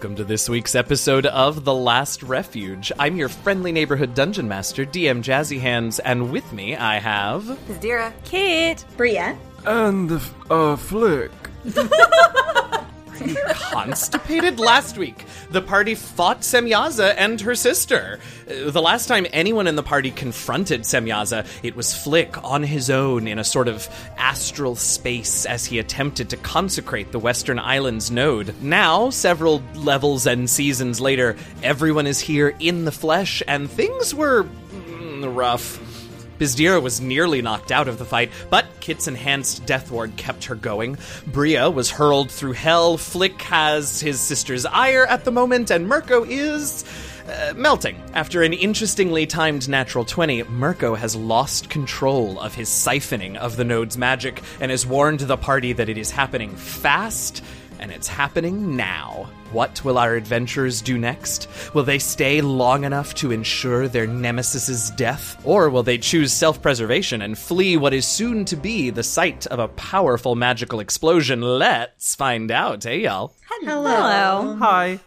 Welcome to this week's episode of The Last Refuge. I'm your friendly neighborhood dungeon master, DM Jazzy Hands, and with me I have. Dira. Kit. Bria. And uh, Flick. Constipated? Last week, the party fought Semyaza and her sister. Uh, The last time anyone in the party confronted Semyaza, it was Flick on his own in a sort of astral space as he attempted to consecrate the Western Islands node. Now, several levels and seasons later, everyone is here in the flesh, and things were mm, rough. Bizdira was nearly knocked out of the fight, but Kit's enhanced death ward kept her going. Bria was hurled through hell. Flick has his sister's ire at the moment, and Mirko is. Uh, melting. After an interestingly timed natural 20, Mirko has lost control of his siphoning of the node's magic and has warned the party that it is happening fast and it's happening now. What will our adventurers do next? Will they stay long enough to ensure their nemesis's death? Or will they choose self preservation and flee what is soon to be the site of a powerful magical explosion? Let's find out, hey y'all. Hello. Hi.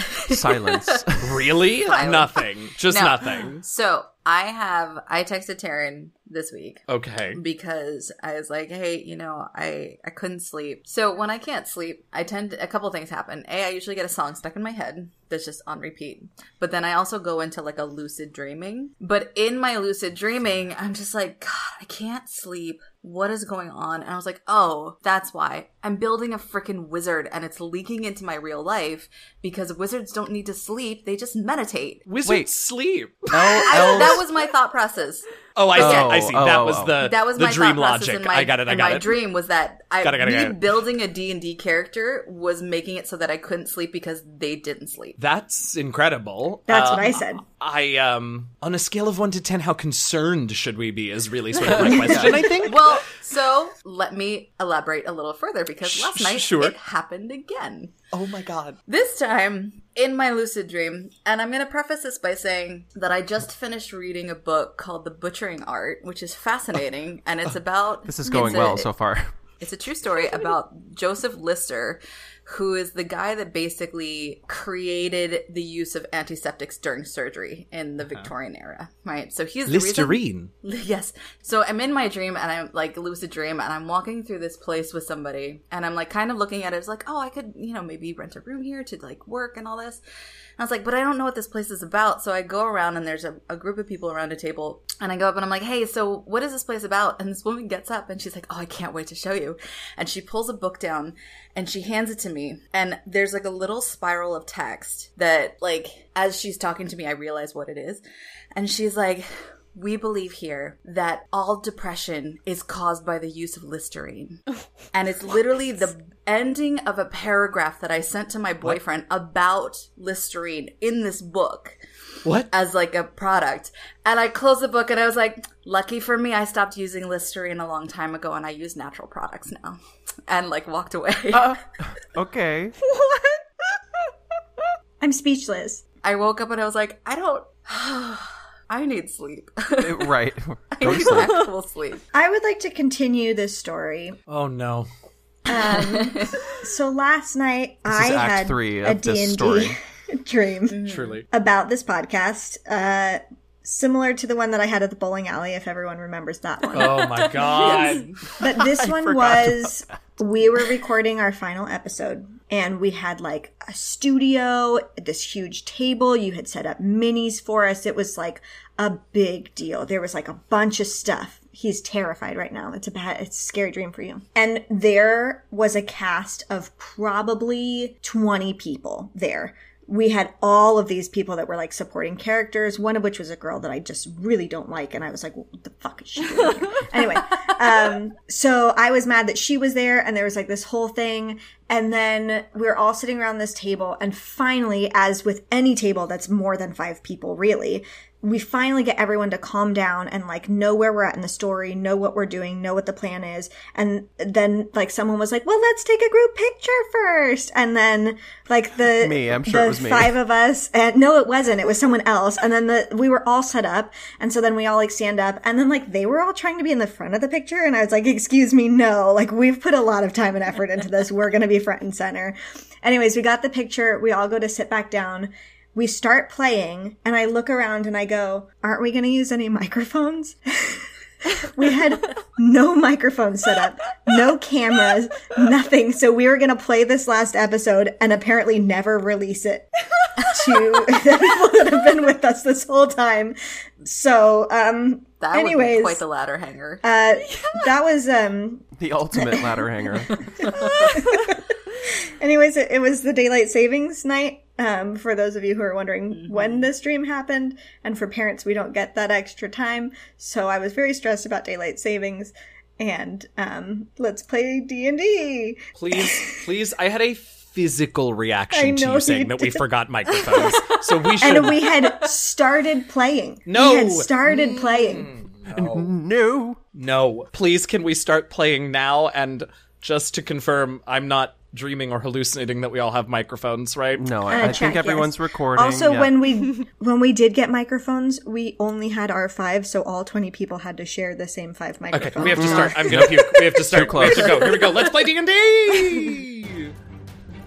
Silence. Really? Silence. Nothing. Just No. nothing. So I have I texted Taryn this week Okay. because I was like, hey, you know, I I couldn't sleep. So when I can't sleep, I tend to, a couple things happen. A, I usually get a song stuck in my head that's just on repeat. But then I also go into like a lucid dreaming. But in my lucid dreaming, I'm just like, God, I can't sleep. What is going on? And I was like, oh, that's why. I'm building a freaking wizard and it's leaking into my real life because wizards don't need to sleep. They just meditate. Wizards Wait. sleep. L- I, L- that was my thought process. Oh, I see. Oh, I see. oh, that oh, was oh. the that was the my dream logic. my, I got it. I got my it. dream was that I Got it, got it, me got it. building a D&D character was making it so that I couldn't sleep because they didn't sleep. That's incredible. That's Uh, what I said. I um on a scale of one to ten, how concerned should we be? Is really sort of my question. I think. Well, so let me elaborate a little further because last night sure. it happened again. Oh my god. This time in my lucid dream, and I'm going to preface this by saying that I just finished reading a book called The Butchering Art, which is fascinating, and it's about this is going a- well so far. It's a true story about Joseph Lister, who is the guy that basically created the use of antiseptics during surgery in the uh-huh. Victorian era, right? So he's the reason- Listerine. Yes. So I'm in my dream and I'm like lucid dream and I'm walking through this place with somebody and I'm like kind of looking at it. It's like, oh, I could, you know, maybe rent a room here to like work and all this. I was like, but I don't know what this place is about. So I go around and there's a, a group of people around a table and I go up and I'm like, hey, so what is this place about? And this woman gets up and she's like, oh, I can't wait to show you. And she pulls a book down and she hands it to me. And there's like a little spiral of text that, like, as she's talking to me, I realize what it is. And she's like, we believe here that all depression is caused by the use of Listerine. and it's literally the ending of a paragraph that I sent to my boyfriend about Listerine in this book What? as like a product. And I closed the book and I was like, lucky for me, I stopped using Listerine a long time ago and I use natural products now. And like walked away. Uh, okay. what? I'm speechless. I woke up and I was like, I don't. I need sleep. Eh, right. I Go to need sleep. actual sleep. I would like to continue this story. Oh no. So last night I had three a D&D dream Truly. about this podcast, uh, similar to the one that I had at the bowling alley, if everyone remembers that one. Oh my god. But this one was we were recording our final episode and we had like a studio, this huge table. You had set up minis for us. It was like a big deal. There was like a bunch of stuff. He's terrified right now. It's a bad, it's a scary dream for you. And there was a cast of probably 20 people there we had all of these people that were like supporting characters, one of which was a girl that I just really don't like. And I was like, what the fuck is she doing here? anyway, um, so I was mad that she was there and there was like this whole thing. And then we were all sitting around this table. And finally, as with any table that's more than five people, really, we finally get everyone to calm down and like know where we're at in the story, know what we're doing, know what the plan is. And then like someone was like, well, let's take a group picture first. And then like the, Me, I'm sure the it was me. five of us and no, it wasn't. It was someone else. And then the, we were all set up. And so then we all like stand up and then like they were all trying to be in the front of the picture. And I was like, excuse me, no, like we've put a lot of time and effort into this. We're going to be front and center. Anyways, we got the picture. We all go to sit back down. We start playing, and I look around and I go, Aren't we going to use any microphones? we had no microphones set up, no cameras, nothing. So we were going to play this last episode and apparently never release it to the people that have been with us this whole time. So, um, That would anyways, be quite the ladder hanger. uh, that was, um, The ultimate ladder hanger. Anyways, it, it was the daylight savings night. Um, for those of you who are wondering when this dream happened, and for parents, we don't get that extra time. So I was very stressed about daylight savings. And um, let's play D and D. Please, please. I had a physical reaction to you saying you that we forgot microphones. so we should. And we had started playing. No. we had started playing. no. no, please. Can we start playing now? And just to confirm, I'm not dreaming or hallucinating that we all have microphones, right? No, Uh, I, I check, think everyone's yes. recording. Also, yeah. when we when we did get microphones, we only had our five, so all twenty people had to share the same five microphones. Okay, we have to start. I'm gonna puke. We have to start. We have to go. Here we go. Let's play D and D.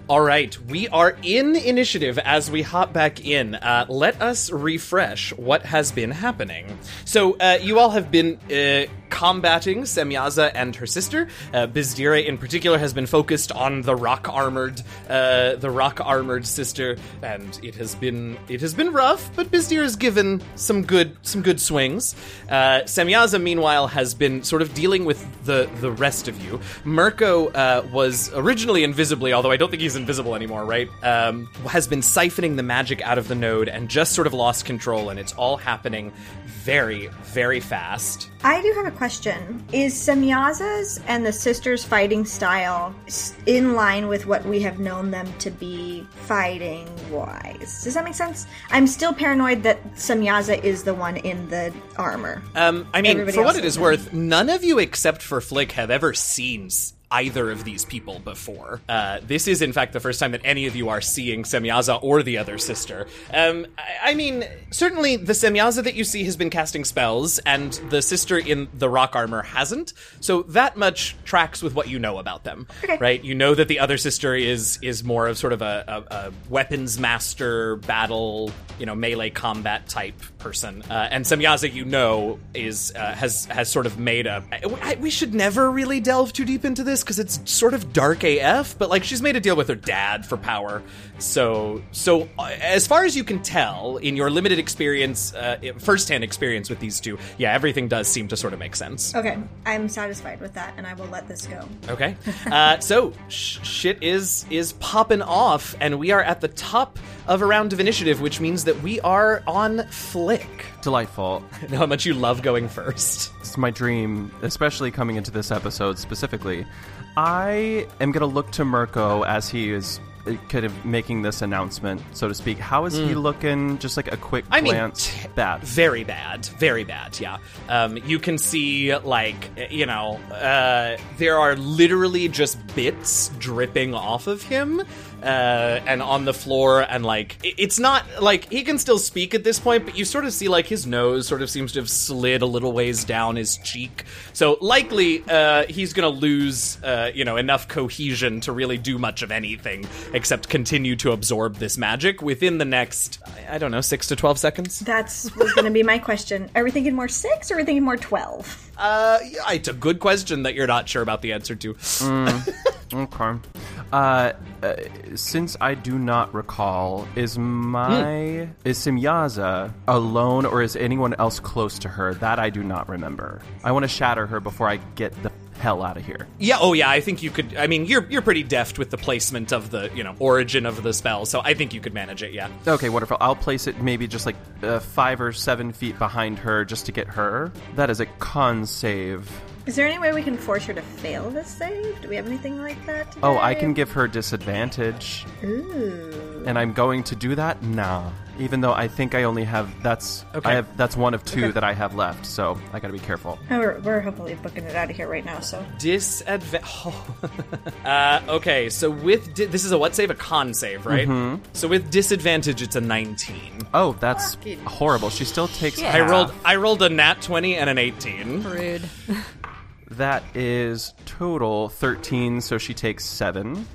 All right, we are in initiative as we hop back in. Uh, let us refresh what has been happening. So, uh, you all have been uh, combating Semyaza and her sister. Uh, Bizdira, in particular, has been focused on the rock armored, uh, the rock armored sister, and it has been it has been rough. But Bizdira has given some good some good swings. Uh, Semyaza, meanwhile, has been sort of dealing with the the rest of you. Mirko uh, was originally invisibly, although I don't think he's invisible anymore, right? Um, has been siphoning the magic out of the node and just sort of lost control, and it's all happening very, very fast. I do have a question. Is Semyaza's and the sisters' fighting style in line with what we have known them to be fighting wise? Does that make sense? I'm still paranoid that Semyaza is the one in the armor. Um, I mean, Everybody for what it is worth, none of you except for Flick have ever seen either of these people before. Uh, this is, in fact, the first time that any of you are seeing Semyaza or the other sister. Um, I, I mean, certainly the Semyaza that you see has been casting spells, and the sister in the rock armor hasn't. So that much tracks with what you know about them, Okay. right? You know that the other sister is is more of sort of a, a, a weapons master, battle, you know, melee combat type person, uh, and Semyaza, you know, is uh, has has sort of made a. We should never really delve too deep into this because it's sort of dark AF, but like she's made a deal with her dad for power. So so uh, as far as you can tell, in your limited experience, uh, firsthand experience with these two, yeah, everything does seem to sort of make sense. Okay, I'm satisfied with that, and I will let this go. Okay. Uh, so sh- shit is is popping off, and we are at the top of a round of initiative, which means that we are on Flick. Delightful. Know how much you love going first. It's my dream, especially coming into this episode specifically. I am going to look to Mirko as he is kind of making this announcement, so to speak. How is he looking? Just like a quick Hmm. I mean, glance. t- Bad. Very bad. Very bad. Yeah. Um, you can see like you know uh, there are literally just bits dripping off of him. Uh, and on the floor, and like it's not like he can still speak at this point, but you sort of see like his nose sort of seems to have slid a little ways down his cheek. So likely, uh, he's gonna lose, uh, you know, enough cohesion to really do much of anything except continue to absorb this magic within the next, I- I don't know, six to twelve seconds. That's was going to be my question. Are we thinking more six, or are we thinking more twelve? Uh, yeah, it's a good question that you're not sure about the answer to. Okay. Uh, uh, since I do not recall, is my is Semyaza alone, or is anyone else close to her? That I do not remember. I want to shatter her before I get the hell out of here. Yeah, oh yeah, I think you could. I mean, you're you're pretty deft with the placement of the you know origin of the spell, so I think you could manage it. Yeah. Okay, wonderful. I'll place it maybe just like uh, five or seven feet behind her, just to get her. That is a con save. Is there any way we can force her to fail this save? Do we have anything like that? Today? Oh, I can give her disadvantage, Ooh. and I'm going to do that. Nah, even though I think I only have that's Okay. I have that's one of two Okay. that I have left, so I got to be careful. Oh, we're, we're hopefully booking it out of here right now. So Disadvantage. uh, okay, so with di- this is a what save? A con save, right? Mm-hmm. So with disadvantage, it's a 19. Oh, that's Fucking horrible. She still takes. shit. I rolled I rolled a nat 20 and an 18. Rude. that is total 13, so she takes 7.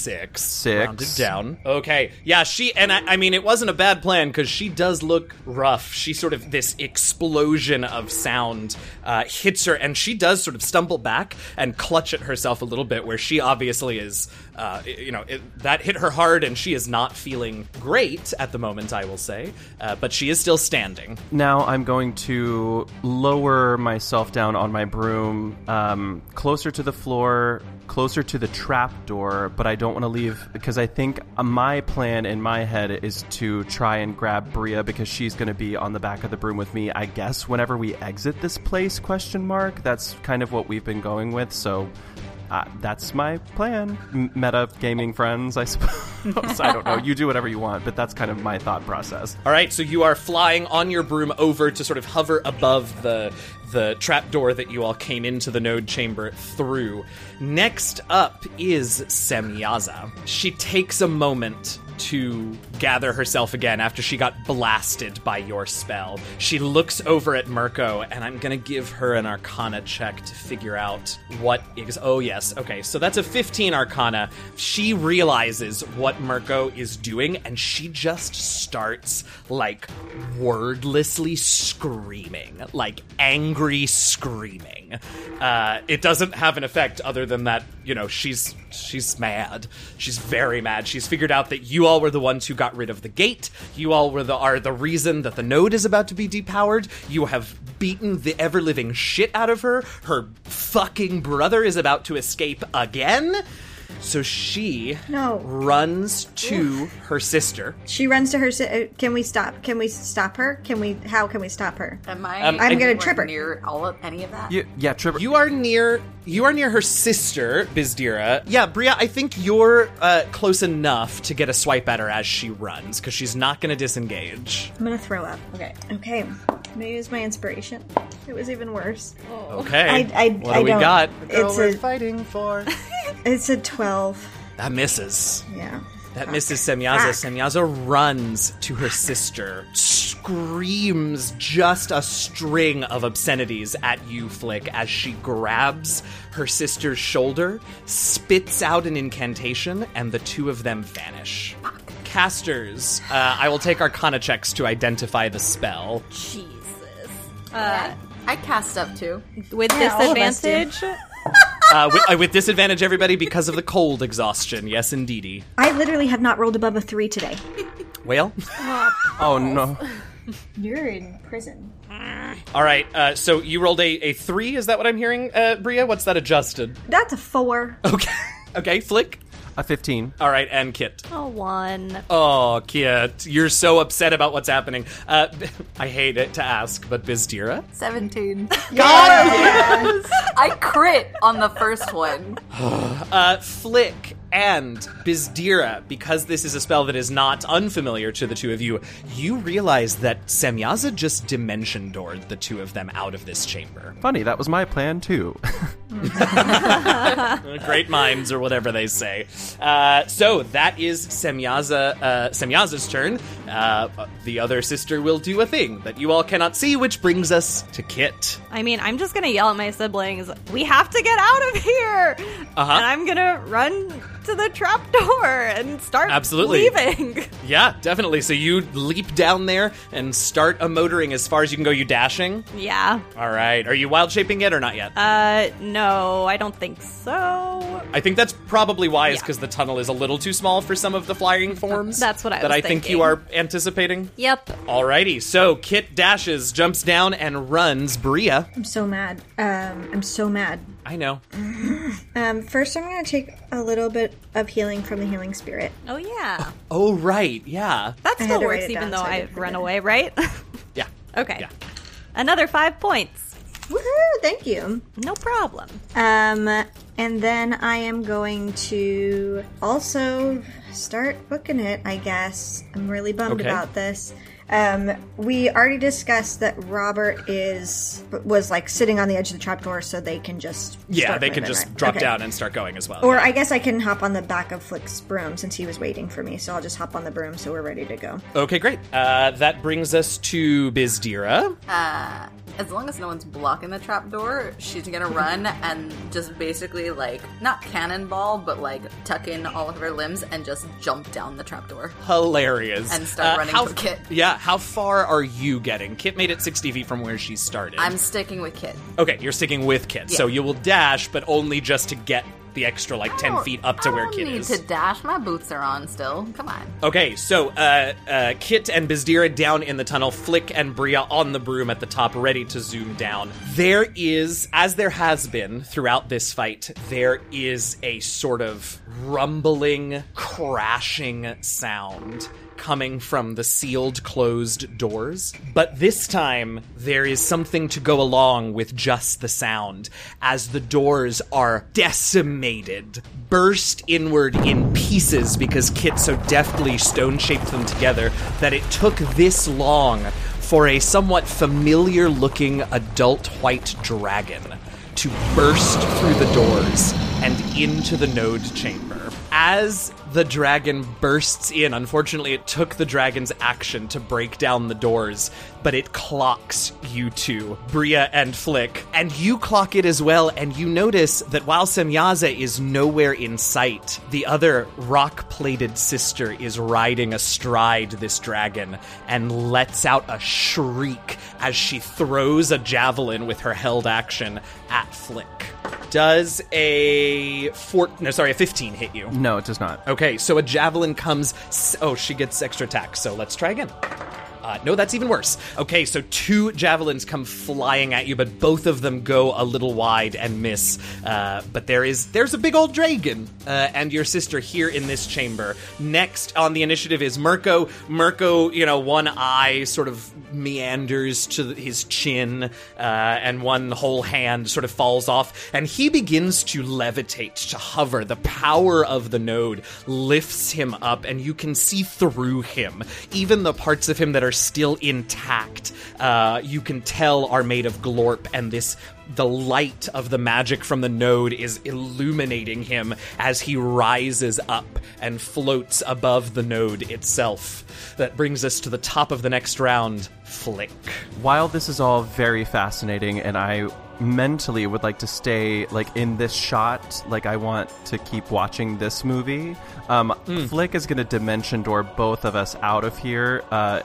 Six. Six. Rounded down. Okay. Yeah, she, and I, I mean, it wasn't a bad plan because she does look rough. She sort of, this explosion of sound uh, hits her, and she does sort of stumble back and clutch at herself a little bit, where she obviously is, uh, you know, it, that hit her hard, and she is not feeling great at the moment, I will say. Uh, but she is still standing. Now I'm going to lower myself down on my broom, um, closer to the floor, closer to the trap door, but I don't want to leave because I think my plan in my head is to try and grab Bria because she's going to be on the back of the broom with me. I guess whenever we exit this place? Question mark. That's kind of what we've been going with. So. Uh, that's my plan. Meta gaming friends, I suppose. I don't know. You do whatever you want, but that's kind of my thought process. All right, so you are flying on your broom over to sort of hover above the the trapdoor that you all came into the node chamber through. Next up is Semyaza. She takes a moment to gather herself again after she got blasted by your spell. She looks over at Mirko, and I'm gonna give her an Arcana check to figure out what is. Oh yes, okay. So that's a 15 Arcana. She realizes what Mirko is doing, and she just starts like wordlessly screaming, like angry screaming. Uh, it doesn't have an effect other than that, you know, she's she's mad. She's very mad. She's figured out that you all were the ones who got rid of the gate. You all were the are the reason that the node is about to be depowered. You have beaten the ever living shit out of her. Her fucking brother is about to escape again. So she No. runs to her sister. She runs to her. si- uh, Can we stop? Can we stop her? Can we? How can we stop her? Am I? Um, I'm gonna trip her. near all of any of that. Yeah, yeah Trevor. You are near. You are near her sister, Bizdira. Yeah, Bria. I think you're uh, close enough to get a swipe at her as she runs because she's not going to disengage. I'm gonna throw up. Okay. Okay. I'm gonna use my inspiration. It was even worse. Okay. I- I- what I do we don't- got? It's a fighting for. it's a twelve. that misses. Yeah. That misses Semyaza. Fuck. Semyaza runs to her sister, screams just a string of obscenities at you, Flick, as she grabs her sister's shoulder, spits out an incantation, and the two of them vanish. Casters, uh, I will take Arcana checks to identify the spell. Jesus. Uh, I cast up too. With Yeah, all of us do. disadvantage. Uh, with, uh, with disadvantage, everybody, because of the cold exhaustion. Yes, indeedy. I literally have not rolled above a three today. Well, oh no. You're in prison. all right. Uh, so you rolled a, a three. Is that what I'm hearing, uh, Bria? What's that adjusted? That's a four. Okay. Okay, Flick. A 15. All right, and Kit. A one. Oh, Kit, you're so upset about what's happening. Uh, I hate it to ask, but Bizdira? Seventeen. God, I crit on the first one. Uh, Flick and Bizdira, because this is a spell that is not unfamiliar to the two of you, you realize that Semyaza just dimension doored the two of them out of this chamber. Funny, that was my plan too. Great minds, or whatever they say. Uh, so that is Semyaza, uh, Semyaza's turn. Uh, the other sister will do a thing that you all cannot see, which brings us to Kit. I mean, I'm just gonna yell at my siblings, we have to get out of here! Uh-huh. And I'm gonna run to the trap door and start Absolutely. leaving. Yeah, definitely. So you leap down there and start a motoring as far as you can go. You dashing? yeah. All right. Are you wild shaping yet or not yet? Uh, no, I don't think so. I think that's probably wise yeah. because the tunnel is a little too small for some of the flying forms. That's what I that was I think you thinking. are anticipating. Yep. Alrighty, so Kit dashes, jumps down, and runs. Bria, I'm so mad. Um, I'm so mad. I know. Um, first, I'm gonna take a little bit of healing from the healing spirit. Oh, yeah. Oh right, yeah, That I had still to works it even down though so I I didn't run forget. away, right? yeah. okay. Yeah. Another five points. Woohoo! Thank you. No problem. Um, and then I am going to also start booking it. I guess I'm really bummed Okay. about this. Um, we already discussed that Robert is was like sitting on the edge of the trapdoor, so they can just Yeah, they can just right? drop Okay. down and start going as well. Or yeah. I guess I can hop on the back of Flick's broom since he was waiting for me. So I'll just hop on the broom, so we're ready to go. Okay, great. Uh, that brings us to Bizdira. As long as no one's blocking the trapdoor, she's gonna run and just basically like not cannonball, but like tuck in all of her limbs and just jump down the trapdoor. Hilarious. And start uh, running how, Kit. Yeah, how far are you getting? Kit made it 60 feet from where she started. I'm sticking with Kit. Okay, you're sticking with Kit. So you will dash, but only just to get the extra like 10 feet up to where Kit need is. to dash. My boots are on still. Come on. Okay, so uh, uh, Kit and Bizdira down in the tunnel, Flick and Bria on the broom at the top, ready to zoom down. There is, as there has been throughout this fight, there is a sort of rumbling, crashing sound coming from the sealed, closed doors. But this time, there is something to go along with just the sound, as the doors are decimated, burst inward in pieces because Kit so deftly stone shaped them together that it took this long for a somewhat familiar looking adult white dragon to burst through the doors and into the node chamber. As the dragon bursts in, unfortunately, it took the dragon's action to break down the doors, but it clocks you two, Bria and Flick, and you clock it as well. And you notice that while Semyaza is nowhere in sight, the other rock plated sister is riding astride this dragon and lets out a shriek as she throws a javelin with her held action at Flick. Does a four? No, sorry, a fifteen hit you? No, it does not. Okay, so a javelin comes. Oh, she gets extra attack. So let's try again. Uh, no, that's even worse. Okay, so two javelins come flying at you, but both of them go a little wide and miss. Uh, but there is there's a big old dragon uh, and your sister here in this chamber. Next on the initiative is Mirko. Mirko, you know, one eye sort of meanders to his chin, uh, and one whole hand sort of falls off, and he begins to levitate, to hover. The power of the node lifts him up, and you can see through him. Even the parts of him that are still intact, uh, you can tell are made of glorp, and this the light of the magic from the node is illuminating him as he rises up and floats above the node itself. That brings us to the top of the next round. Flick. While this is all very fascinating, and I mentally would like to stay like in this shot, like I want to keep watching this movie. Um, Flick is going to dimension door both of us out of here, uh,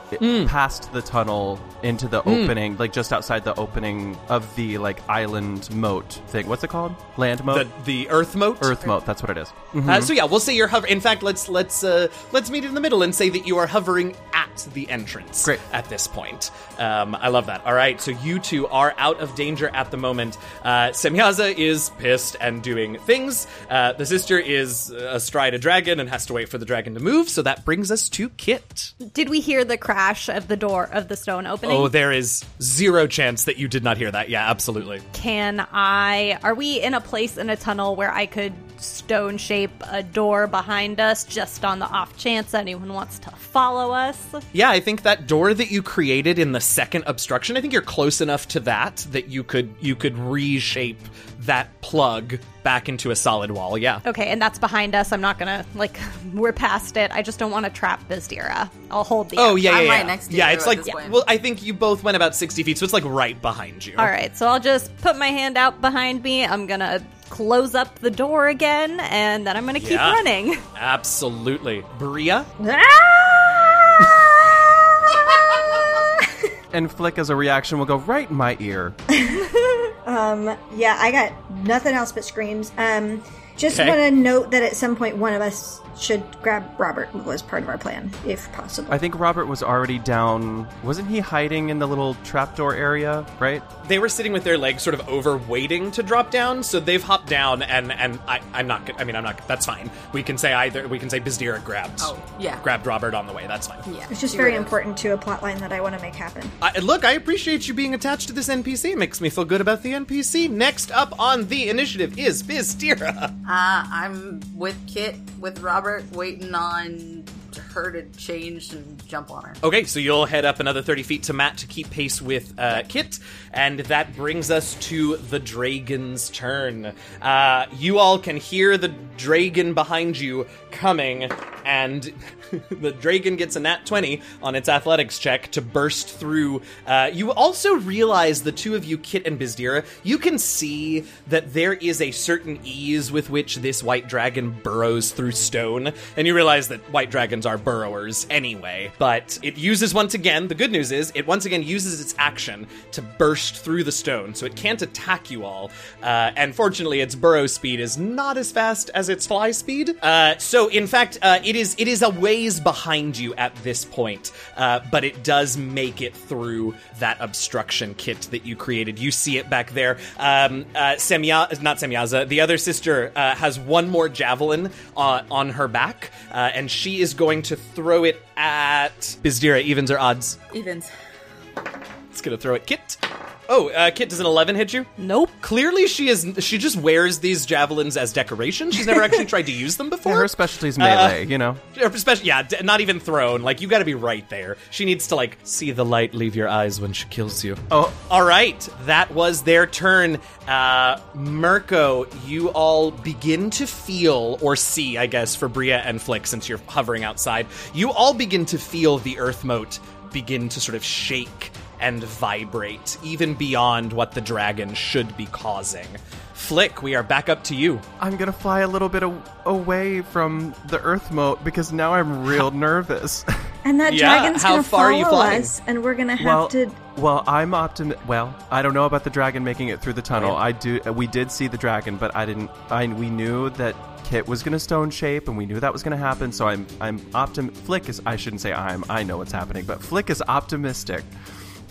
past the tunnel into the opening, like just outside the opening of the like island moat thing. What's it called? Land moat. The the Earth moat. Earth moat. That's what it is. Uh, so yeah, we'll say you're hovering. In fact, let's let's uh, let's meet in the middle and say that you are hovering at the entrance. Great. At this point, um, I love that. All right, so you two are out of danger at the moment. Moment, uh, Semyaza is pissed and doing things. Uh, the sister is astride a dragon and has to wait for the dragon to move. So that brings us to Kit. Did we hear the crash of the door of the stone opening? Oh, there is zero chance that you did not hear that. Yeah, absolutely. Can I? Are we in a place in a tunnel where I could stone shape a door behind us just on the off chance anyone wants to follow us? Yeah, I think that door that you created in the second obstruction, I think you're close enough to that that you could you could reshape that plug back into a solid wall. Yeah. Okay, and that's behind us. I'm not gonna like we're past it. I just don't want to trap Bizdira. I'll hold the. Oh action. yeah, yeah, I'm yeah. right next to yeah, you it's like this point. well, I think you both went about sixty feet, so it's like right behind you. All right, so I'll just put my hand out behind me. I'm gonna close up the door again, and then I'm gonna keep Yeah. running. Absolutely, Bria. Ah! And Flick, as a reaction, will go right in my ear. Yeah, I got nothing else but screams. Um, just Okay. want to note that at some point one of us should grab Robert was part of our plan, if possible. I think Robert was already down. Wasn't he hiding in the little trapdoor area? Right. They were sitting with their legs sort of over, waiting to drop down. So they've hopped down, and and I, I'm not. I mean, I'm not. That's fine. We can say either. We can say Bizdira grabbed. Oh, yeah. Grabbed Robert on the way. That's fine. Yeah, it's just very would've. important to a plot line that I want to make happen. I, look, I appreciate you being attached to this NPC. It makes me feel good about the NPC. Next up on the initiative is Bizdira. Uh, I'm with Kit, with Robert, waiting on her to change and jump on her. Okay, so you'll head up another 30 feet to Matt to keep pace with uh, Kit, and that brings us to the Dragon's turn. Uh, you all can hear the Dragon behind you coming, and the Dragon gets a nat 20 on its athletics check to burst through. Uh, you also realize, the two of you, Kit and Bizdira, you can see that there is a certain ease with which this white dragon burrows through stone, and you realize that white dragons are burrowers anyway. But it uses once again, the good news is, it once again uses its action to burst through the stone, so it can't attack you all. Uh, and fortunately, its burrow speed is not as fast as its fly speed. Uh, so, in fact, uh, it is it is a ways behind you at this point, uh, but it does make it through that obstruction kit that you created. You see it back there. Um, uh, Semya, not Semyaza, the other sister uh, has one more javelin uh, on her back, uh, and she is going to throw it at Bizdira. Evens or odds? Evens. It's gonna throw it. Kit. Oh, uh, Kit, does an eleven hit you? Nope. Clearly, she is. She just wears these javelins as decoration. She's never actually tried to use them before. Her specialty's melee, you know. Especially, yeah, d- not even thrown. Like you got to be right there. She needs to like see the light leave your eyes when she kills you. Oh. all right. That was their turn. Uh, Mirko, you all begin to feel or see, I guess, for Bria and Flick, since you're hovering outside. You all begin to feel the Earth moat begin to sort of shake and vibrate, even beyond what the dragon should be causing. Flick, we are back up to you. I'm gonna fly a little bit a- away from the Earth moat because now I'm real nervous. And that Yeah, dragon's how gonna far are you follow flying? us, and we're gonna have well, to. well, I'm optim. Well, I don't know about the dragon making it through the tunnel. Right. I do. We did see the dragon, but I didn't. I we knew that Kit was gonna stone shape, and we knew that was gonna happen. So I'm I'm optim. Flick is. I shouldn't say I'm. I know what's happening, but Flick is optimistic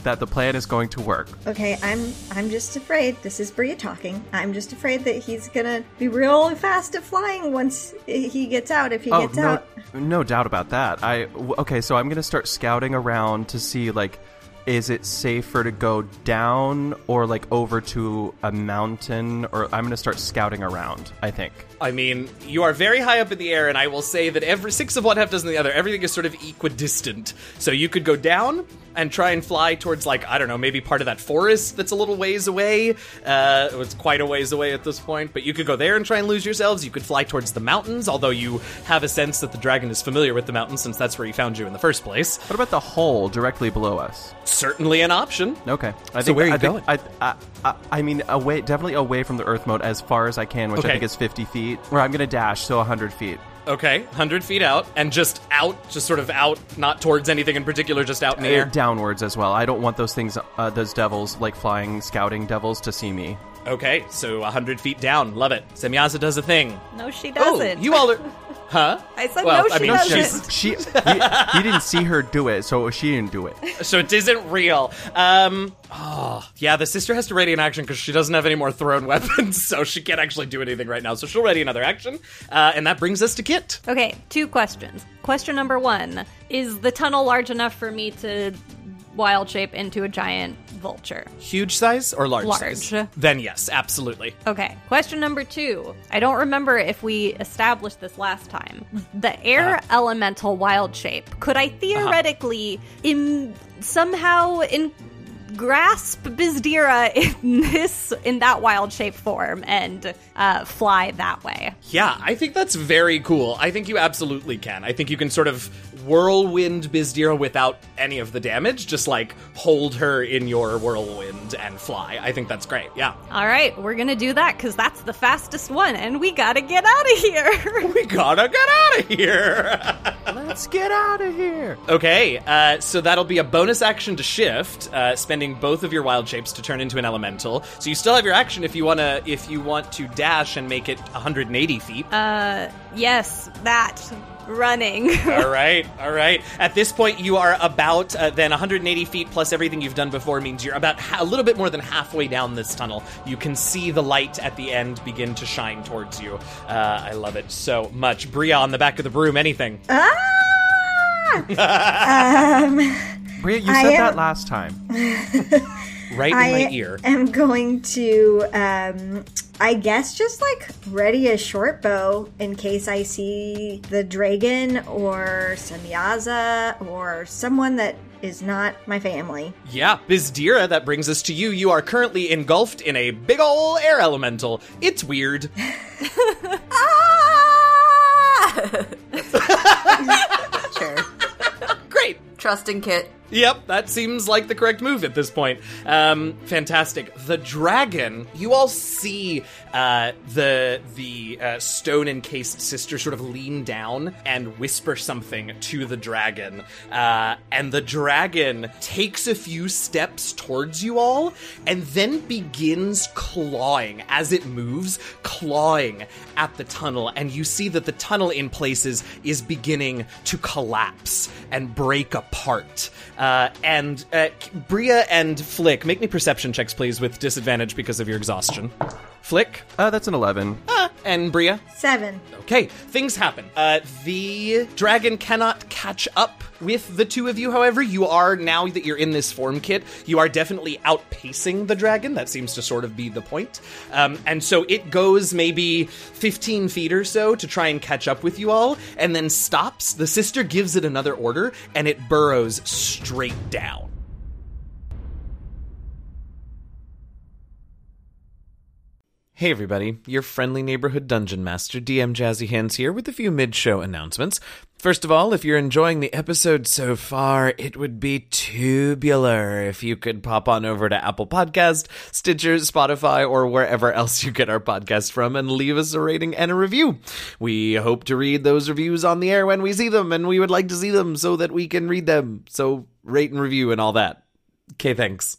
that the plan is going to work. Okay, I'm I'm just afraid. This is Bria talking. I'm just afraid that he's gonna be real fast at flying once he gets out. If he Oh gets no, out, no doubt about that. I okay, so I'm gonna start scouting around to see like, is it safer to go down or like over to a mountain? Or I'm gonna start scouting around. I think. I mean, you are very high up in the air, and I will say that every six of one, half dozen of the other, everything is sort of equidistant. So you could go down and try and fly towards, like, I don't know, maybe part of that forest that's a little ways away. Uh, it's quite a ways away at this point, but you could go there and try and lose yourselves. You could fly towards the mountains, although you have a sense that the dragon is familiar with the mountains since that's where he found you in the first place. What about the hole directly below us? Certainly an option. Okay. I So where are you I going? I, I, I, I mean, away, definitely away from the Earth moat as far as I can, which Okay. I think is 50 feet. Or I'm gonna dash, so 100 feet. Okay, 100 feet out, and just out, just sort of out, not towards anything in particular, just out in the air. downwards as well. I don't want those things, uh, those devils, like flying, scouting devils, to see me. Okay, so 100 feet down. Love it. Semyaza does a thing. No, she Oh, doesn't. you all are. Huh? I said Well, no, I she mean, doesn't. she's- She, he, he didn't see her do it, so she didn't do it. So it isn't real. Um. Oh, yeah. The sister has to ready an action because she doesn't have any more thrown weapons, so she can't actually do anything right now. So she'll ready another action, uh, and that brings us to Kit. Okay, two questions. Question number one Is the tunnel large enough for me to wild shape into a giant vulture? Huge size or large, Large. size? Then yes, absolutely. Okay. Question number two. I don't remember if we established this last time. The air elemental wild shape. Could I theoretically in somehow in grasp Bizdira in this in that wild shape form and uh, fly that way? Yeah, I think that's very cool. I think you absolutely can. I think you can sort of whirlwind Bizdira without any of the damage, just like hold her in your whirlwind and fly. I think that's great. Yeah. All right, we're gonna do that because that's the fastest one, and we gotta get out of here. We gotta get out of here. Let's get out of here. Okay, uh, so that'll be a bonus action to shift, uh, spending both of your wild shapes to turn into an elemental. So you still have your action if you wanna if you want to dash and make it 180 feet. Uh, yes, that running. all right, all right. At this point, you are about uh, then 180 feet plus everything you've done before means you're about ha- a little bit more than halfway down this tunnel. You can see the light at the end begin to shine towards you. Uh, I love it so much. Bria on the back of the broom. Anything? ah! um, Bria, you said am- that last time. right in I my ear. I am going to, um, I guess, just like ready a short bow in case I see the dragon or Semyaza or someone that is not my family. Yeah, Bizdira, that brings us to you. You are currently engulfed in a big ol' air elemental. It's weird. Ah! sure. Great. Trusting Kit. Yep, that seems like the correct move at this point. Um, fantastic. The dragon. You all see uh, the the uh, stone encased sister sort of lean down and whisper something to the dragon, uh, and the dragon takes a few steps towards you all, and then begins clawing as it moves, clawing at the tunnel, and you see that the tunnel in places is beginning to collapse and break apart. Uh, and uh, Bria and Flick, make me perception checks, please, with disadvantage because of your exhaustion. Flick Uh, that's an 11. ah, and Bria. Seven. Okay, things happen. Uh, the dragon cannot catch up with the two of you. However, you are now that you're in this form kit, you are definitely outpacing the dragon. That seems to sort of be the point. Um, and so it goes maybe 15 feet or so to try and catch up with you all, and then stops. The sister gives it another order, and it burrows straight down. Hey everybody, your friendly neighborhood dungeon master, DM Jazzy Hands here with a few mid show announcements. First of all, if you're enjoying the episode so far, it would be tubular if you could pop on over to Apple Podcast, Stitcher, Spotify, or wherever else you get our podcast from and leave us a rating and a review. We hope to read those reviews on the air when we see them, and we would like to see them so that we can read them. So rate and review and all that. Okay, thanks.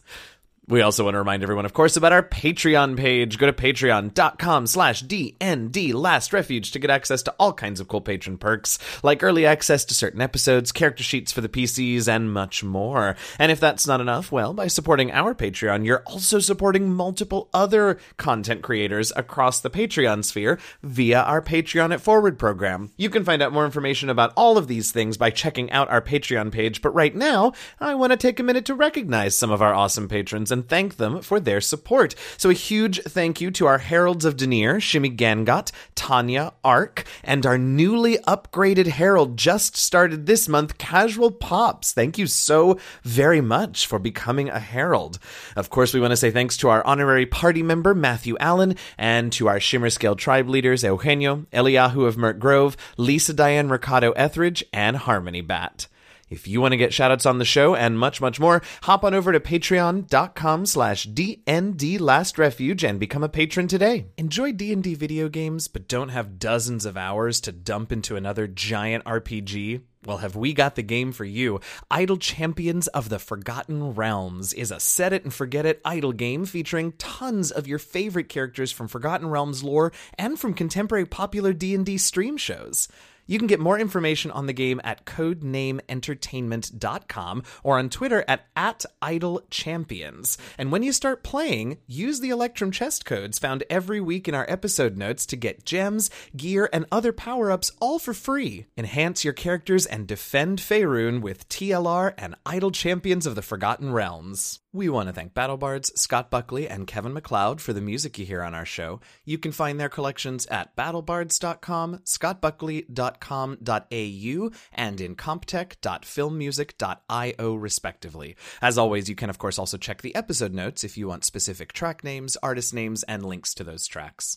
We also want to remind everyone, of course, about our Patreon page. Go to patreon.com slash DND Last Refuge to get access to all kinds of cool patron perks, like early access to certain episodes, character sheets for the PCs, and much more. And if that's not enough, well, by supporting our Patreon, you're also supporting multiple other content creators across the Patreon sphere via our Patreon at Forward program. You can find out more information about all of these things by checking out our Patreon page, but right now, I want to take a minute to recognize some of our awesome patrons and thank them for their support. So a huge thank you to our Heralds of Denier, Shimi Gangot, Tanya, Ark, and our newly upgraded Herald just started this month, Casual Pops. Thank you so very much for becoming a Herald. Of course, we want to say thanks to our honorary party member, Matthew Allen, and to our Shimmer Scale tribe leaders, Eugenio, Eliahu of Mert Grove, Lisa Diane Mercado Etheridge, and Harmony Bat. If you want to get shoutouts on the show and much, much more, hop on over to patreon.com slash DND Last Refuge and become a patron today. Enjoy D&D video games, but don't have dozens of hours to dump into another giant RPG? Well, have we got the game for you? Idle Champions of the Forgotten Realms is a set it and forget it idle game featuring tons of your favorite characters from Forgotten Realms lore and from contemporary popular D&D stream shows. You can get more information on the game at codenameentertainment.com or on Twitter at, at idlechampions. And when you start playing, use the Electrum chest codes found every week in our episode notes to get gems, gear, and other power-ups all for free. Enhance your characters and defend Faerun with TLR and Idle Champions of the Forgotten Realms. We want to thank BattleBards, Scott Buckley, and Kevin MacLeod for the music you hear on our show. You can find their collections at battlebards.com, scottbuckley.com.au, and incompetech.filmmusic.io, respectively. As always, you can, of course, also check the episode notes if you want specific track names, artist names, and links to those tracks.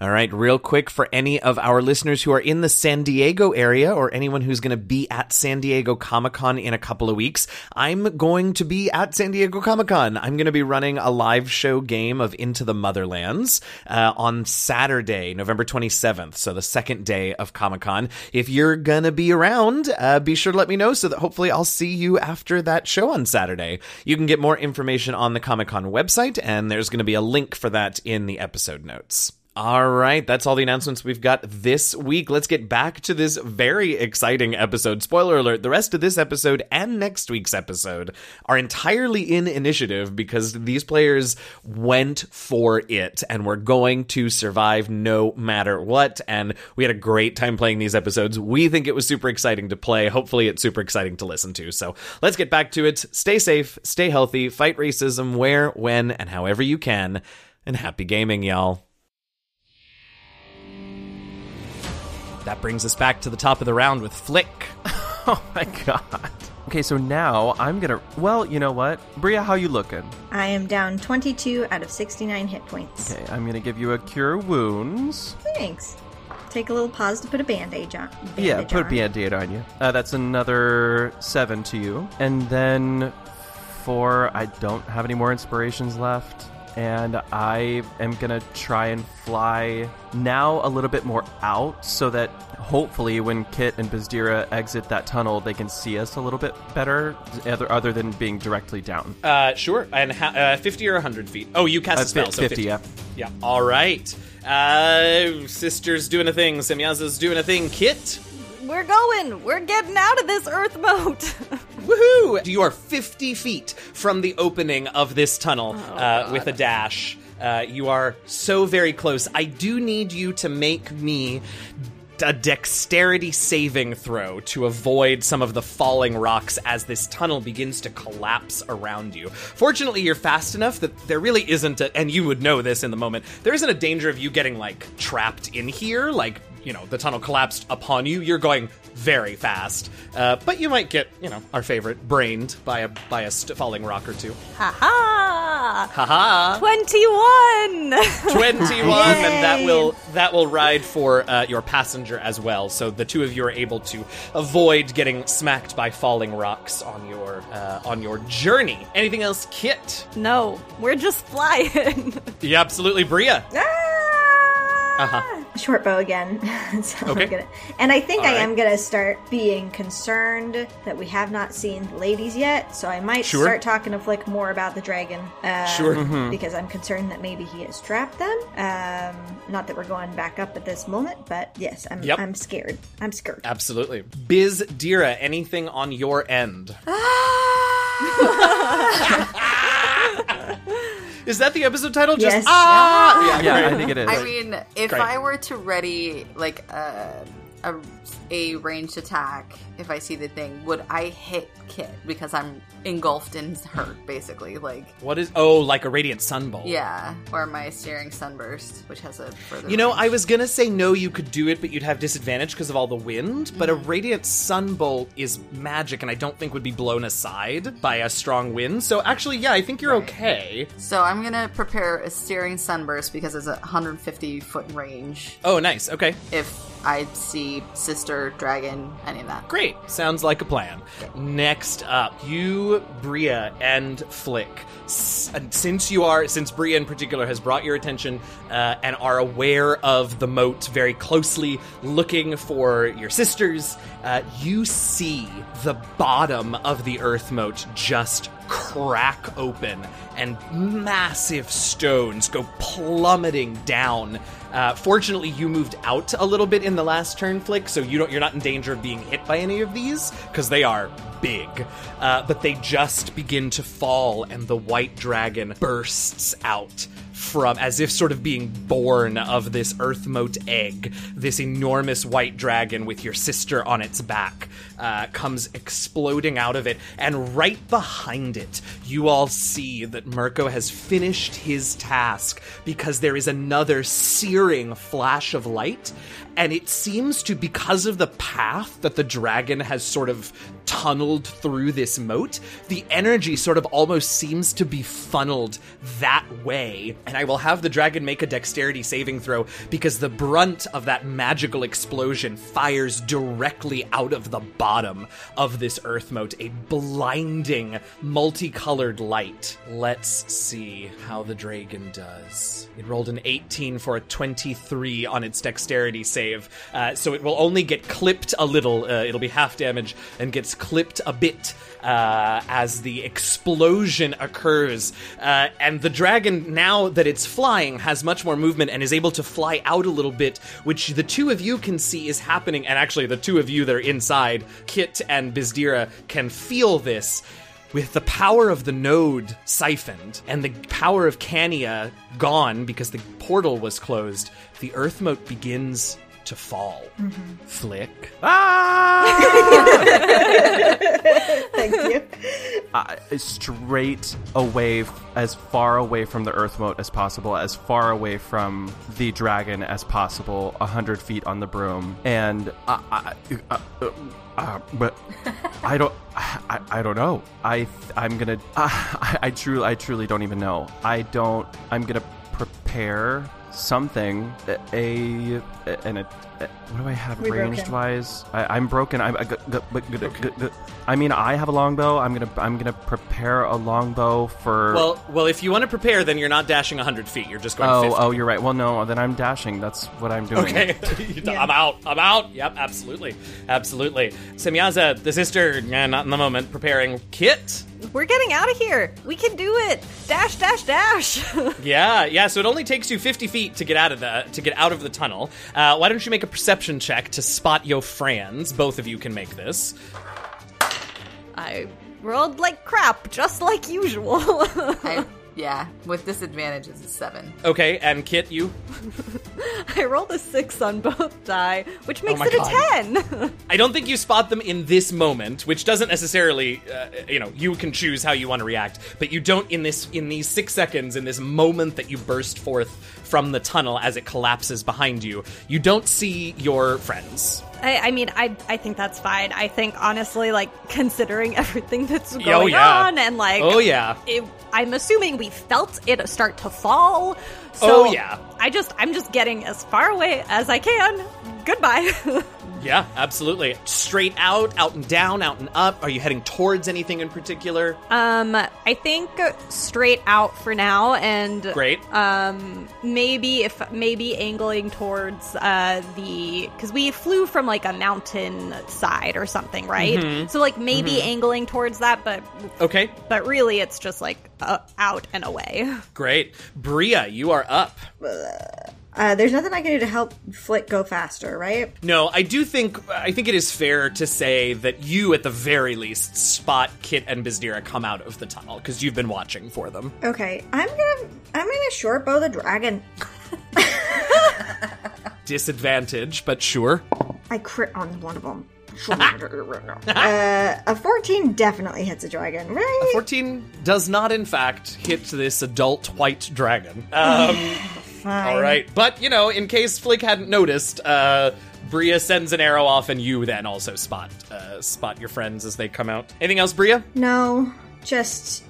All right, real quick for any of our listeners who are in the San Diego area or anyone who's going to be at San Diego Comic Con in a couple of weeks, I'm going to be at San Diego Comic Con. I'm going to be running a live show game of Into the Motherlands uh, on Saturday, November 27th, so the second day of Comic Con. If you're going to be around, uh, be sure to let me know so that hopefully I'll see you after that show on Saturday. You can get more information on the Comic Con website, and there's going to be a link for that in the episode notes. All right, that's all the announcements we've got this week. Let's get back to this very exciting episode. Spoiler alert, the rest of this episode and next week's episode are entirely in initiative because these players went for it and we're going to survive no matter what. And we had a great time playing these episodes. We think it was super exciting to play. Hopefully, it's super exciting to listen to. So let's get back to it. Stay safe, stay healthy, fight racism where, when, and however you can. And happy gaming, y'all. That brings us back to the top of the round with Flick. Oh my god. Okay, so now I'm gonna. Well, you know what, Bria, how you looking? I am down 22 out of 69 hit points. Okay, I'm gonna give you a cure wounds. Thanks. Take a little pause to put a band-aid on. yeah, put on. band-aid on you. Uh, that's another seven to you, and then four. I don't have any more inspirations left, and I am gonna try and fly now a little bit more out, so that hopefully when Kit and Bizdira exit that tunnel, they can see us a little bit better, other other than being directly down. Uh, sure. And ha- uh, 50 or 100 feet. Oh, you cast Uh, a spell, so 50, yeah. Yeah. All right. Uh, sister's doing a thing. Semyaza's doing a thing. Kit. We're going. We're getting out of this Earth moat. Woohoo! You are 50 feet from the opening of this tunnel uh, with a dash. Uh, you are so very close. I do need you to make me a dexterity saving throw to avoid some of the falling rocks as this tunnel begins to collapse around you. Fortunately, you're fast enough that there really isn't, a, and you would know this in the moment, there isn't a danger of you getting like trapped in here, like, you know, the tunnel collapsed upon you. You're going very fast, uh, but you might get, you know, our favorite, brained by a by a st- falling rock or two. ha ha! Haha. 21! 21 and that will that will ride for uh, your passenger as well so the two of you are able to avoid getting smacked by falling rocks on your uh, on your journey anything else kit no, we're just flying. yeah absolutely bria Ah! Uh-huh. Short bow again. so Okay. I'm gonna, and I think All I right. am gonna start being concerned that we have not seen the ladies yet. So I might Sure. start talking to Flick more about the dragon. Um, Sure. Mm-hmm. Because I'm concerned that maybe he has trapped them. Um, not that we're going back up at this moment, but yes, I'm. Yep. I'm scared. I'm scared. absolutely biz dira anything on your end is that the episode title just Yes. ah Yeah, great. I think it is. I mean, if Great. I were to ready like a, a a ranged attack, if I see the thing, would I hit Kit because I'm engulfed in hurt, basically? Like, what is oh like a radiant sunbolt yeah, or my searing sunburst, which has a further. You know, range. I was gonna say no, you could do it, but you'd have disadvantage because of all the wind. But a mm. radiant sunbolt is magic, and I don't think would be blown aside by a strong wind. So actually, yeah, I think you're Right. okay. So I'm gonna prepare a searing sunburst because it's a 150 foot range. Oh, nice. Okay, If I see sister, dragon, any of that. great. Sounds like a plan. Next up, you, Bria, and Flick. S- and Since you are, since Bria in particular has brought your attention uh, and are aware of the moat very closely, looking for your sisters, uh, you see the bottom of the earth moat just crack open and massive stones go plummeting down. Uh, fortunately, you moved out a little bit in the last turn flick, so you don't you're not in danger of being hit by any of these because they are big, uh, but they just begin to fall, and the white dragon bursts out from as if sort of being born of this earth moat egg. This enormous white dragon with your sister on its back uh, comes exploding out of it. And right behind it you all see that mirko has finished his task because there is another searing flash of light and it seems to because of the path that the dragon has sort of tunneled through this moat the energy sort of almost seems to be funneled that way. And i will have the dragon make a dexterity saving throw because the brunt of that magical explosion fires directly out of the bottom of this earth moat a blinding multicolored light. Let's see how the dragon does. It rolled an 18 for a 23 on its dexterity save uh, so it will only get clipped a little uh, it'll be half damage and gets clipped a bit uh, as the explosion occurs. Uh, and the dragon, now that it's flying, has much more movement and is able to fly out a little bit, which the two of you can see is happening. And actually, the two of you that are inside, Kit and Bizdira, can feel this. With the power of the node siphoned and the power of Cania gone because the portal was closed, the Earth moat begins to fall. Flick. Ah! Thank you. uh, straight away, as far away from the earth moat as possible, as far away from the dragon as possible, a hundred feet on the broom, and uh, I, uh, uh, uh, but I don't, I, I don't know. I, I'm gonna, uh, I, I truly, I truly don't even know. I don't. I'm gonna prepare something a, a and a, what do I have We broke ranged him. wise? I, I'm broken. I'm. I, g- g- g- g- g- g- I mean, I have a longbow. I'm gonna. I'm gonna prepare a longbow for. Well, well, if you want to prepare, then you're not dashing 100 feet. You're just going oh, 50. oh, you're right. Well, no, then I'm dashing. That's what I'm doing. Okay, I'm out. I'm out. Yep, absolutely, absolutely. Semyaza, the sister, nah, not in the moment. Preparing kit. We're getting out of here. We can do it. Dash, dash, dash. Yeah, yeah. So it only takes you 50 feet to get out of the to get out of the tunnel. Uh, why don't you make a perception check to spot your friends? Both of you can make this. I rolled like crap, just like usual. I, yeah, with disadvantages, it's seven. Okay, and Kit, you. I rolled a six on both die, which makes my it a 10. I don't think you spot them in this moment, which doesn't necessarily, uh, you know, you can choose how you want to react, but you don't in this in these six seconds in this moment that you burst forth from the tunnel as it collapses behind you. You don't see your friends. I, I mean, I I think that's fine. I think honestly, like considering everything that's oh, going Oh, yeah. on, and like, Oh, yeah. it, I'm assuming we felt it start to fall. Oh, so Oh, yeah. I just I'm just getting as far away as I can. Goodbye. Yeah, absolutely. Straight out, out and down, out and up. Are you heading towards anything in particular? um, I think straight out for now, and Great. um maybe if maybe angling towards uh the because we flew from like a mountain side or something right Mm-hmm. so like maybe angling towards that but Okay, but really it's just like uh, out and away great. Bria, you are up. Uh, there's nothing I can do to help Flick go faster, right? No, I do think I think it is fair to say that you, at the very least, spot Kit and Bizdira come out of the tunnel because you've been watching for them. Okay, I'm gonna I'm gonna short bow the dragon. Disadvantage, but sure. I crit on one of them. uh, a 14 definitely hits a dragon, right? A 14 does not, in fact, hit this adult white dragon. Um, Fine. all right, but you know, in case Flick hadn't noticed, uh, Bria sends an arrow off, and you then also spot uh, spot your friends as they come out. Anything else, Bria? No, just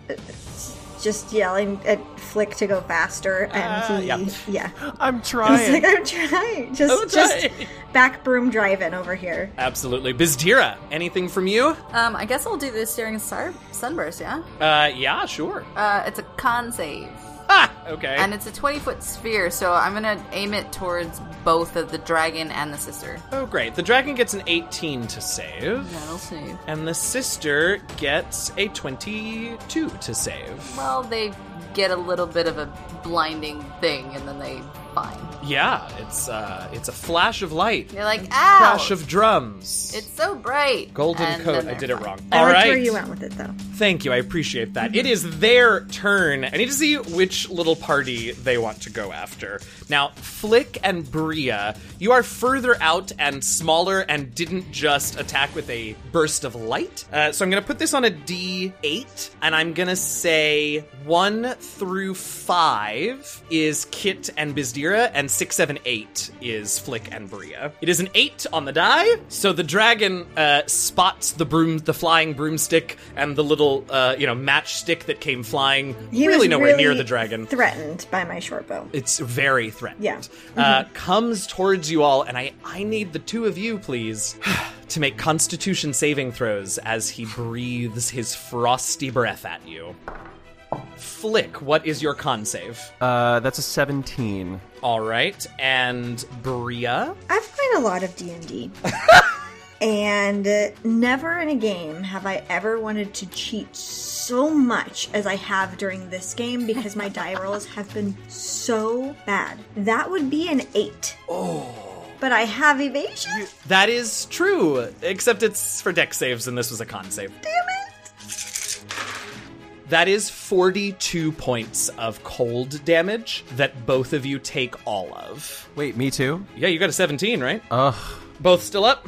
just yelling at Flick to go faster, and he, yeah. yeah. I'm I was trying. like, I'm trying. Just, I'm just trying. back broom driving over here. Absolutely, Bizdira. Anything from you? Um, I guess I'll do this during star- sunburst. Yeah. Uh, yeah, sure. Uh, it's a con save, okay. and it's a twenty foot sphere. So I'm gonna aim it towards both of the dragon and the sister. oh, great. The dragon gets an 18 to save. That'll save. And the sister gets a 22 to save. Well, they get a little bit of a blinding thing, and then they fine. Yeah, it's uh, it's a flash of light, You're like, ow! crash of drums, It's so bright. golden And coat. I did it wrong. I All liked right. where you went with it, though. Thank you. I appreciate that. It is their turn. I need to see which little party they want to go after. Now, Flick and Bria, you are further out and smaller and didn't just attack with a burst of light. Uh, so I'm going to put this on a D8, and I'm going to say 1 through 5 is Kit and Bizdira, and 6, 7, 8 is Flick and Bria. It is an 8 on the die, so the dragon uh, spots the broom, the flying broomstick, and the little, uh, you know, matchstick that came flying He really was nowhere near the dragon. Threatened by my short bow. it's very threatened. Yeah. Uh, comes towards you all, and I, I need the two of you, please, to make Constitution saving throws as he breathes his frosty breath at you. Flick, what is your con save? Uh, that's a 17. All right, and Bria. I've played a lot of D&D. and uh, never in a game have I ever wanted to cheat so much as I have during this game because my die rolls have been so bad. That would be an 8. Oh. But I have evasion? That is true, except it's for dex saves, and this was a con save. Damn it! That is 42 points of cold damage that both of you take all of. Wait, me too? Yeah, you got a 17, right? Ugh, Both still up?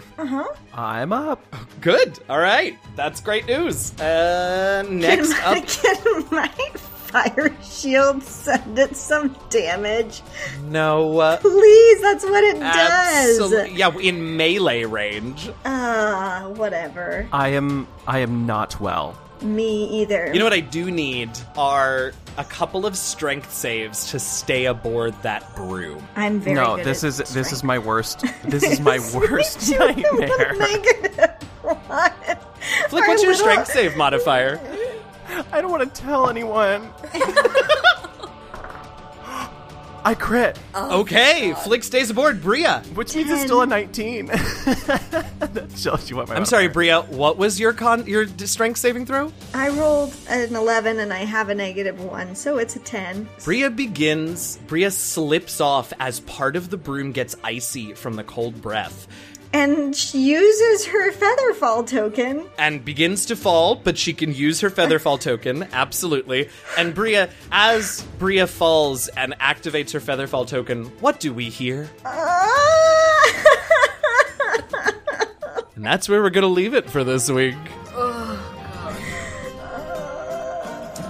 I'm up. Good. All right. That's great news. Uh, next Can my, up. can my fire shield send it some damage? No. Uh, Please, that's what it does. Yeah, in melee range. Ah, whatever. I am I am not well. Me either. You know what I do need are a couple of strength saves to stay aboard that broom. I'm very no, good this at is this is my worst. This is my worst Me nightmare. negative one. Flick, what's your little- strength save modifier? I don't want to tell anyone. I crit, oh, okay, Flick stays aboard. Bria. which means it's still a 19. that tells you what my I'm sorry, Bria. What was your con your strength saving throw? I rolled an 11 and I have a negative one, so it's a 10. Bria begins. Bria slips off as part of the broom gets icy from the cold breath. And she uses her Featherfall token. and begins to fall, but she can use her Featherfall token, absolutely. And Bria, as Bria falls and activates her Featherfall token, what do we hear? Ah! And that's where we're gonna leave it for this week.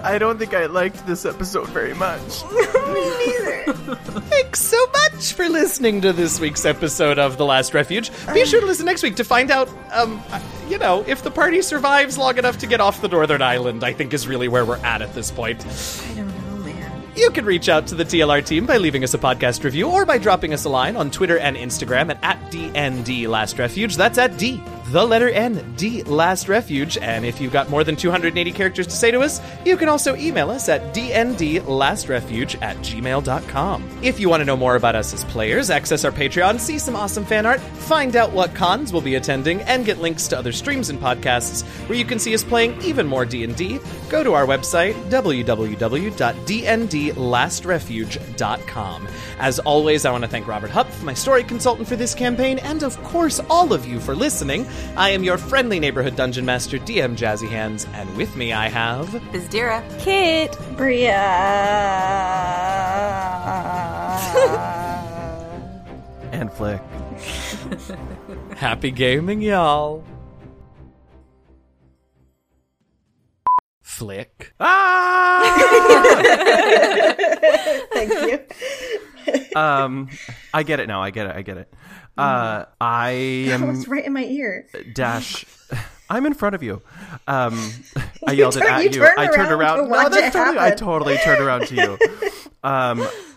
I don't think I liked this episode very much. Me neither. Thanks so much for listening to this week's episode of The Last Refuge. Be sure to listen next week to find out, um, uh, you know, if the party survives long enough to get off the Northern Island, I think is really where we're at at this point. I don't know, man. You can reach out to the TLR team by leaving us a podcast review or by dropping us a line on Twitter and Instagram at, at DND Last Refuge. That's at D, the letter N, D Last Refuge. And if you've got more than 280 characters to say to us, you can also email us at dndlastrefuge at gmail.com. If you want to know more about us as players, access our Patreon, see some awesome fan art, find out what cons we'll be attending, and get links to other streams and podcasts where you can see us playing even more D&D, go to our website, www.dndlastrefuge.com. As always, I want to thank Robert Hupf, my story consultant for this campaign, and of course, all of you for listening. I am your friendly neighborhood dungeon master, DM Jazzy Hands, and with me I have... Bizdira. Kit. Bria. And Flick. Happy gaming, y'all. Flick. Ah! Thank you. Um, I get it now. I get it. I get it. Uh, I am was right in my ear. dash. I'm in front of you. Um, I yelled it at you I turned around to No, that's totally. I totally turned around to you. Um,